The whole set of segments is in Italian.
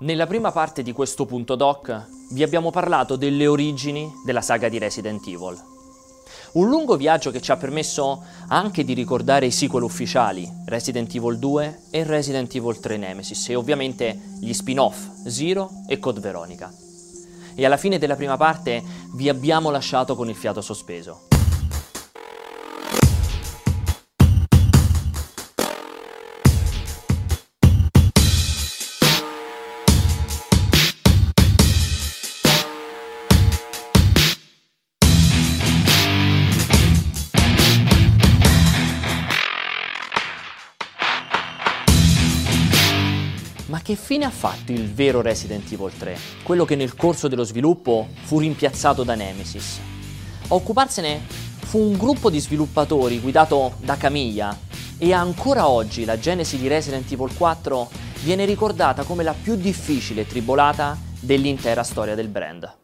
Nella prima parte di questo punto doc vi abbiamo parlato delle origini della saga di Resident Evil. Un lungo viaggio che ci ha permesso anche di ricordare i sequel ufficiali, Resident Evil 2 e Resident Evil 3 Nemesis, e ovviamente gli spin-off Zero e Code Veronica. E alla fine della prima parte vi abbiamo lasciato con il fiato sospeso. Che fine ha fatto il vero Resident Evil 3? Quello che nel corso dello sviluppo fu rimpiazzato da Nemesis. A occuparsene fu un gruppo di sviluppatori guidato da Camilla e ancora oggi la genesi di Resident Evil 4 viene ricordata come la più difficile e tribolata dell'intera storia del brand.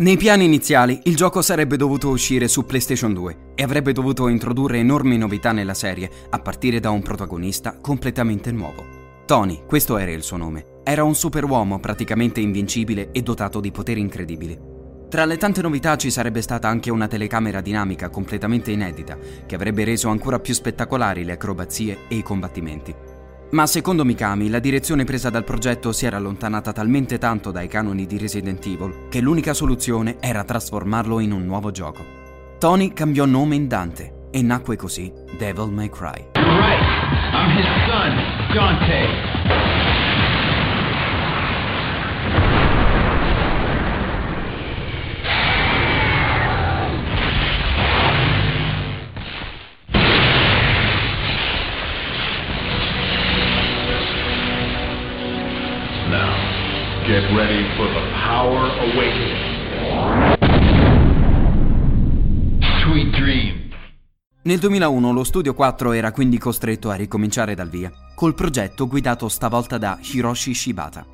Nei piani iniziali il gioco sarebbe dovuto uscire su PlayStation 2 e avrebbe dovuto introdurre enormi novità nella serie, a partire da un protagonista completamente nuovo. Tony, questo era il suo nome, era un superuomo praticamente invincibile e dotato di poteri incredibili. Tra le tante novità ci sarebbe stata anche una telecamera dinamica completamente inedita, che avrebbe reso ancora più spettacolari le acrobazie e i combattimenti. Ma secondo Mikami la direzione presa dal progetto si era allontanata talmente tanto dai canoni di Resident Evil che l'unica soluzione era trasformarlo in un nuovo gioco. Tony cambiò nome in Dante e nacque così Devil May Cry. Right. I'm his son, Dante. Ready for the Power Awakening. Sweet Dream. Nel 2001 lo Studio 4 era quindi costretto a ricominciare dal via, col progetto guidato stavolta da Hiroshi Shibata.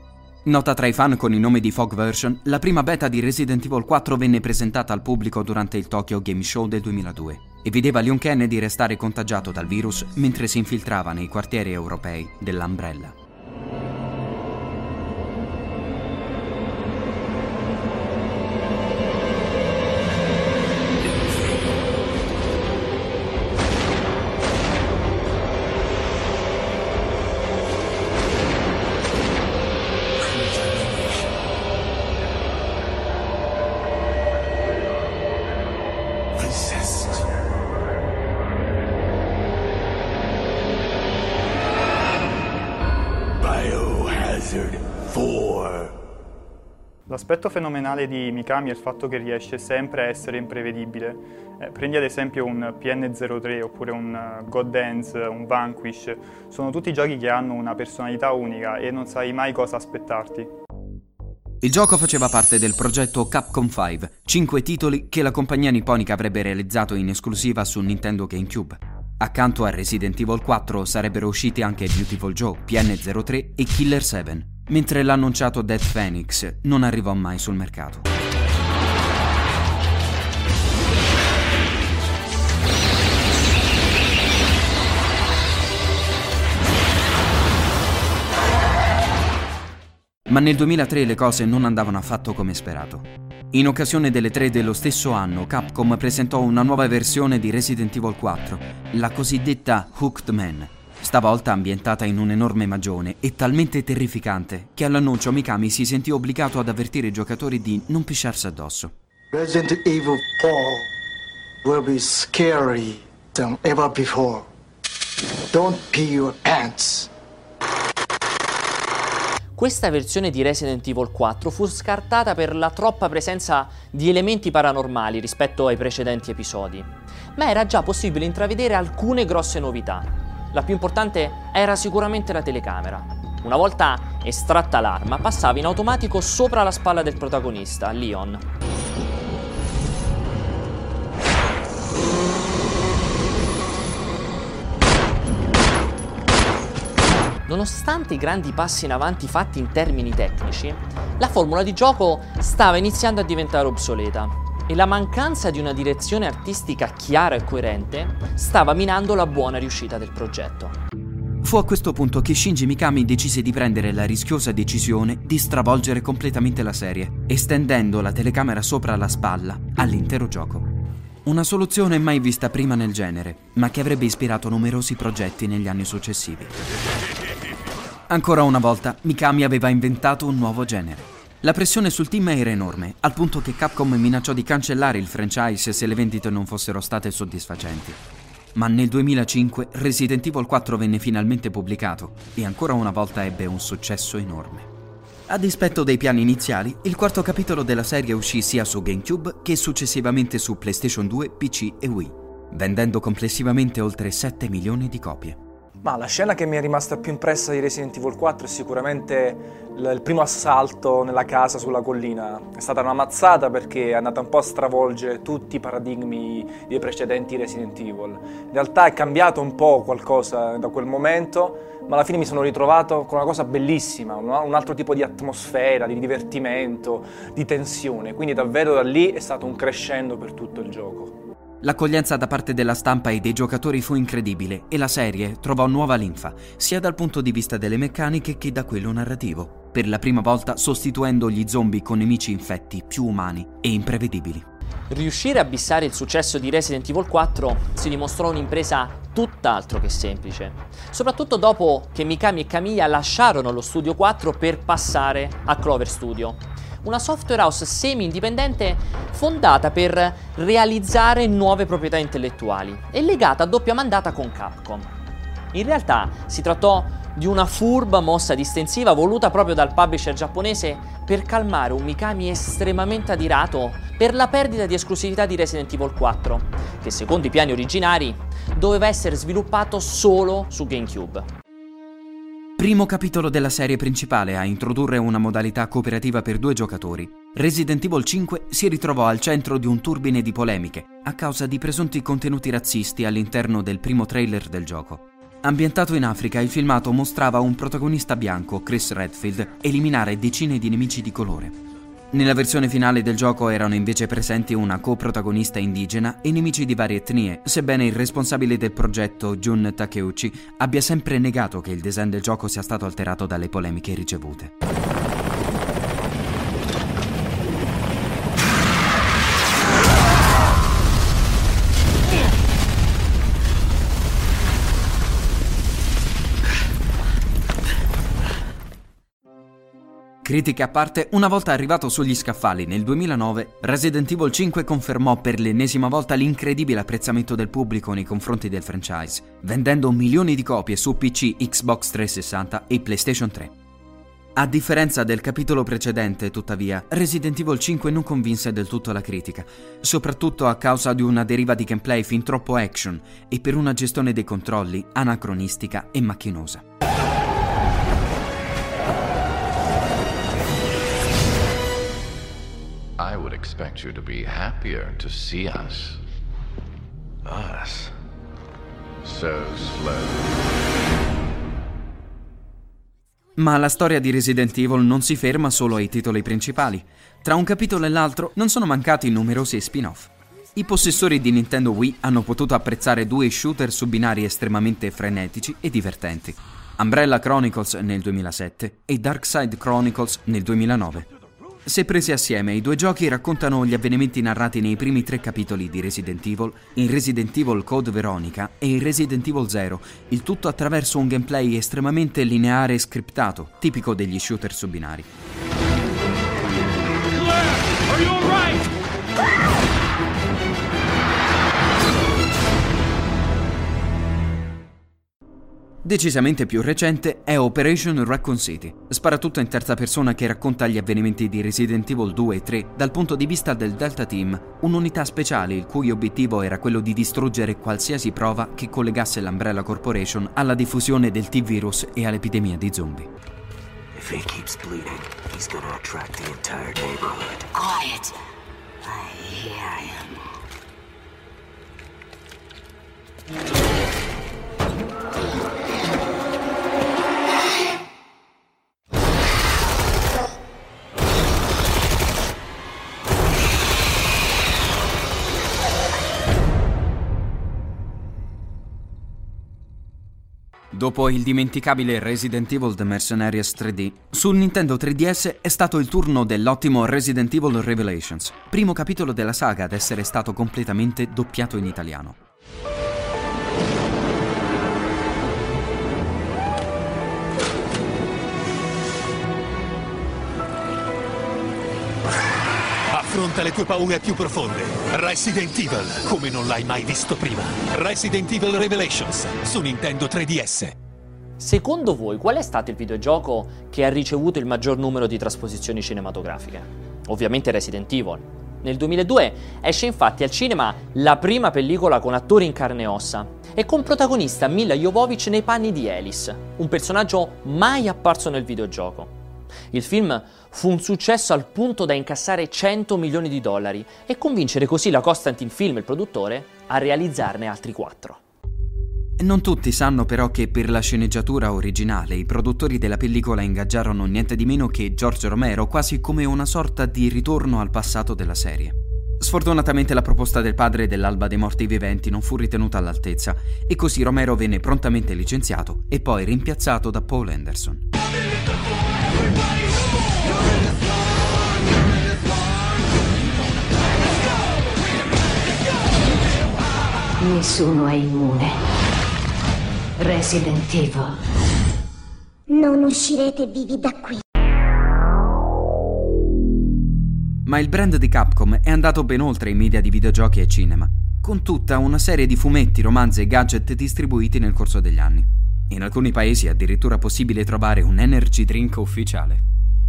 Nota tra i fan con il nome di Fog Version, la prima beta di Resident Evil 4 venne presentata al pubblico durante il Tokyo Game Show del 2002 e vedeva Leon Kennedy restare contagiato dal virus mentre si infiltrava nei quartieri europei dell'Umbrella. L'aspetto fenomenale di Mikami è il fatto che riesce sempre a essere imprevedibile. Eh, prendi ad esempio un PN03 oppure un eh, God Dance, un Vanquish, sono tutti giochi che hanno una personalità unica e non sai mai cosa aspettarti. Il gioco faceva parte del progetto Capcom 5, cinque titoli che la compagnia nipponica avrebbe realizzato in esclusiva su Nintendo GameCube. Accanto a Resident Evil 4 sarebbero usciti anche Beautiful Joe, PN03 e Killer 7, mentre l'annunciato Death Phoenix non arrivò mai sul mercato. Ma nel 2003 le cose non andavano affatto come sperato. In occasione delle tre dello stesso anno, Capcom presentò una nuova versione di Resident Evil 4, la cosiddetta Hooked Man, stavolta ambientata in un enorme magione e talmente terrificante che all'annuncio Mikami si sentì obbligato ad avvertire i giocatori di non pisciarsi addosso. Resident Evil 4 will be scary than ever before. Don't pee your pants. Questa versione di Resident Evil 4 fu scartata per la troppa presenza di elementi paranormali rispetto ai precedenti episodi, ma era già possibile intravedere alcune grosse novità. La più importante era sicuramente la telecamera. Una volta estratta l'arma, passava in automatico sopra la spalla del protagonista, Leon. Nonostante i grandi passi in avanti fatti in termini tecnici, la formula di gioco stava iniziando a diventare obsoleta e la mancanza di una direzione artistica chiara e coerente stava minando la buona riuscita del progetto. Fu a questo punto che Shinji Mikami decise di prendere la rischiosa decisione di stravolgere completamente la serie, estendendo la telecamera sopra la spalla all'intero gioco. Una soluzione mai vista prima nel genere, ma che avrebbe ispirato numerosi progetti negli anni successivi. Ancora una volta, Mikami aveva inventato un nuovo genere. La pressione sul team era enorme, al punto che Capcom minacciò di cancellare il franchise se le vendite non fossero state soddisfacenti. Ma nel 2005 Resident Evil 4 venne finalmente pubblicato e ancora una volta ebbe un successo enorme. A dispetto dei piani iniziali, il quarto capitolo della serie uscì sia su GameCube che successivamente su PlayStation 2, PC e Wii, vendendo complessivamente oltre 7 milioni di copie. Ma la scena che mi è rimasta più impressa di Resident Evil 4 è sicuramente il primo assalto nella casa sulla collina. È stata una mazzata perché è andata un po' a stravolgere tutti i paradigmi dei precedenti Resident Evil. In realtà è cambiato un po' qualcosa da quel momento, ma alla fine mi sono ritrovato con una cosa bellissima, un altro tipo di atmosfera, di divertimento, di tensione. Quindi davvero da lì è stato un crescendo per tutto il gioco. L'accoglienza da parte della stampa e dei giocatori fu incredibile e la serie trovò nuova linfa, sia dal punto di vista delle meccaniche che da quello narrativo, per la prima volta sostituendo gli zombie con nemici infetti più umani e imprevedibili. Riuscire a bissare il successo di Resident Evil 4 si dimostrò un'impresa tutt'altro che semplice, soprattutto dopo che Mikami e Camilla lasciarono lo Studio 4 per passare a Clover Studio, una software house semi-indipendente fondata per realizzare nuove proprietà intellettuali e legata a doppia mandata con Capcom. In realtà si trattò di una furba mossa distensiva voluta proprio dal publisher giapponese per calmare un Mikami estremamente adirato per la perdita di esclusività di Resident Evil 4, che secondo i piani originari doveva essere sviluppato solo su GameCube. Primo capitolo della serie principale a introdurre una modalità cooperativa per due giocatori. Resident Evil 5 si ritrovò al centro di un turbine di polemiche a causa di presunti contenuti razzisti all'interno del primo trailer del gioco. Ambientato in Africa, il filmato mostrava un protagonista bianco, Chris Redfield, eliminare decine di nemici di colore. Nella versione finale del gioco erano invece presenti una coprotagonista indigena e nemici di varie etnie, sebbene il responsabile del progetto, Jun Takeuchi, abbia sempre negato che il design del gioco sia stato alterato dalle polemiche ricevute. Critiche a parte, una volta arrivato sugli scaffali nel 2009, Resident Evil 5 confermò per l'ennesima volta l'incredibile apprezzamento del pubblico nei confronti del franchise, vendendo milioni di copie su PC, Xbox 360 e PlayStation 3. A differenza del capitolo precedente, tuttavia, Resident Evil 5 non convinse del tutto la critica, soprattutto a causa di una deriva di gameplay fin troppo action e per una gestione dei controlli anacronistica e macchinosa. Expect you to be happier to see us. Us. So slow. Ma la storia di Resident Evil non si ferma solo ai titoli principali. Tra un capitolo e l'altro non sono mancati numerosi spin-off. I possessori di Nintendo Wii hanno potuto apprezzare due shooter su binari estremamente frenetici e divertenti. Umbrella Chronicles nel 2007 e Darkside Chronicles nel 2009. Se presi assieme, i due giochi raccontano gli avvenimenti narrati nei primi tre capitoli di Resident Evil, in Resident Evil Code Veronica e in Resident Evil 0, il tutto attraverso un gameplay estremamente lineare e scriptato, tipico degli shooter su binari. Decisamente più recente è Operation Raccoon City, sparatutto in terza persona che racconta gli avvenimenti di Resident Evil 2 e 3 dal punto di vista del Delta Team, un'unità speciale il cui obiettivo era quello di distruggere qualsiasi prova che collegasse l'Umbrella Corporation alla diffusione del T-Virus e all'epidemia di zombie. If he keeps bleeding, he's gonna attract the entire neighborhood. Quiet! I hear him. Dopo il dimenticabile Resident Evil The Mercenaries 3D, sul Nintendo 3DS è stato il turno dell'ottimo Resident Evil Revelations, primo capitolo della saga ad essere stato completamente doppiato in italiano. Affronta le tue paure più profonde. Resident Evil, come non l'hai mai visto prima. Resident Evil Revelations su Nintendo 3DS. Secondo voi qual è stato il videogioco che ha ricevuto il maggior numero di trasposizioni cinematografiche? Ovviamente Resident Evil. Nel 2002 esce infatti al cinema la prima pellicola con attori in carne e ossa e con protagonista Mila Jovovich nei panni di Alice, un personaggio mai apparso nel videogioco. Il film fu un successo al punto da incassare 100 milioni di dollari e convincere così la Constantin Film, il produttore, a realizzarne altri quattro. Non tutti sanno però che per la sceneggiatura originale i produttori della pellicola ingaggiarono niente di meno che George Romero, quasi come una sorta di ritorno al passato della serie. Sfortunatamente la proposta del padre dell'Alba dei Morti Viventi non fu ritenuta all'altezza e così Romero venne prontamente licenziato e poi rimpiazzato da Paul Anderson. Nessuno è immune. Resident Evil. Non uscirete vivi da qui. Ma il brand di Capcom è andato ben oltre i media di videogiochi e cinema, con tutta una serie di fumetti, romanzi e gadget distribuiti nel corso degli anni. In alcuni paesi è addirittura possibile trovare un energy drink ufficiale.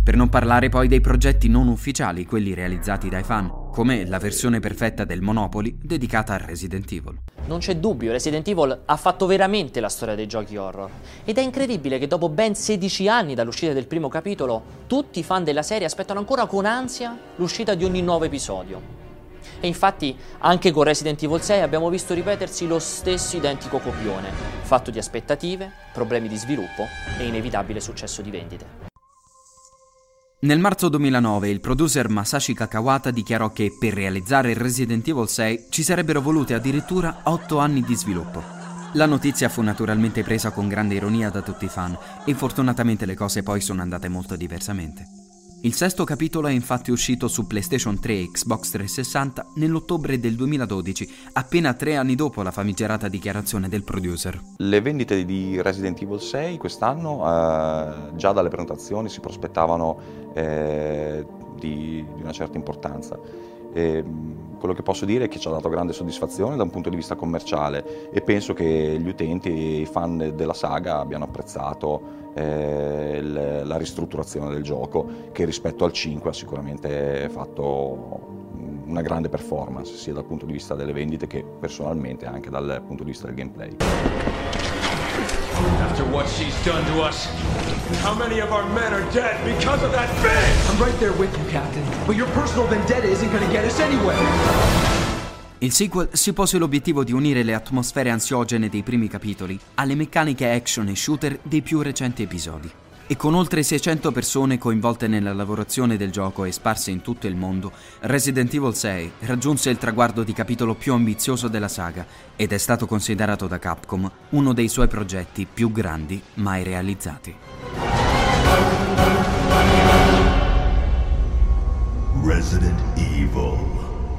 Per non parlare poi dei progetti non ufficiali, quelli realizzati dai fan, come la versione perfetta del Monopoly dedicata a Resident Evil. Non c'è dubbio, Resident Evil ha fatto veramente la storia dei giochi horror. Ed è incredibile che dopo ben 16 anni dall'uscita del primo capitolo, tutti i fan della serie aspettano ancora con ansia l'uscita di ogni nuovo episodio. E infatti anche con Resident Evil 6 abbiamo visto ripetersi lo stesso identico copione, fatto di aspettative, problemi di sviluppo e inevitabile successo di vendite. Nel marzo 2009 il producer Masashi Kakawata dichiarò che per realizzare Resident Evil 6 ci sarebbero volute addirittura 8 anni di sviluppo. La notizia fu naturalmente presa con grande ironia da tutti i fan e fortunatamente le cose poi sono andate molto diversamente. Il sesto capitolo è infatti uscito su PlayStation 3 e Xbox 360 nell'ottobre del 2012, appena tre anni dopo la famigerata dichiarazione del producer. Le vendite di Resident Evil 6 quest'anno, eh, già dalle prenotazioni, si prospettavano eh, di, di, una certa importanza. E, quello che posso dire è che ci ha dato grande soddisfazione da un punto di vista commerciale e penso che gli utenti i fan della saga abbiano apprezzato eh, la ristrutturazione del gioco che rispetto al 5 ha sicuramente fatto una grande performance sia dal punto di vista delle vendite che personalmente anche dal punto di vista del gameplay. After what she's done to us, how many of our men are dead because of that bitch? I'm right there with you, Captain. But your personal vendetta isn't gonna get us anywhere. Il sequel si pose l'obiettivo di unire le atmosfere ansiogene dei primi capitoli alle meccaniche action e shooter dei più recenti episodi. E con oltre 600 persone coinvolte nella lavorazione del gioco e sparse in tutto il mondo, Resident Evil 6 raggiunse il traguardo di capitolo più ambizioso della saga ed è stato considerato da Capcom uno dei suoi progetti più grandi mai realizzati. Resident Evil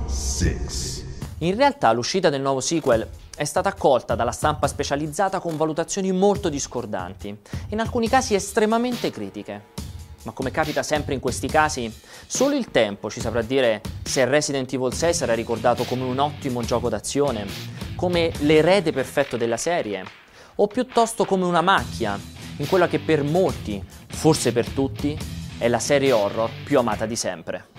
6 in realtà l'uscita del nuovo sequel è stata accolta dalla stampa specializzata con valutazioni molto discordanti, in alcuni casi estremamente critiche. Ma come capita sempre in questi casi, solo il tempo ci saprà dire se Resident Evil 6 sarà ricordato come un ottimo gioco d'azione, come l'erede perfetto della serie, o piuttosto come una macchia in quella che per molti, forse per tutti, è la serie horror più amata di sempre.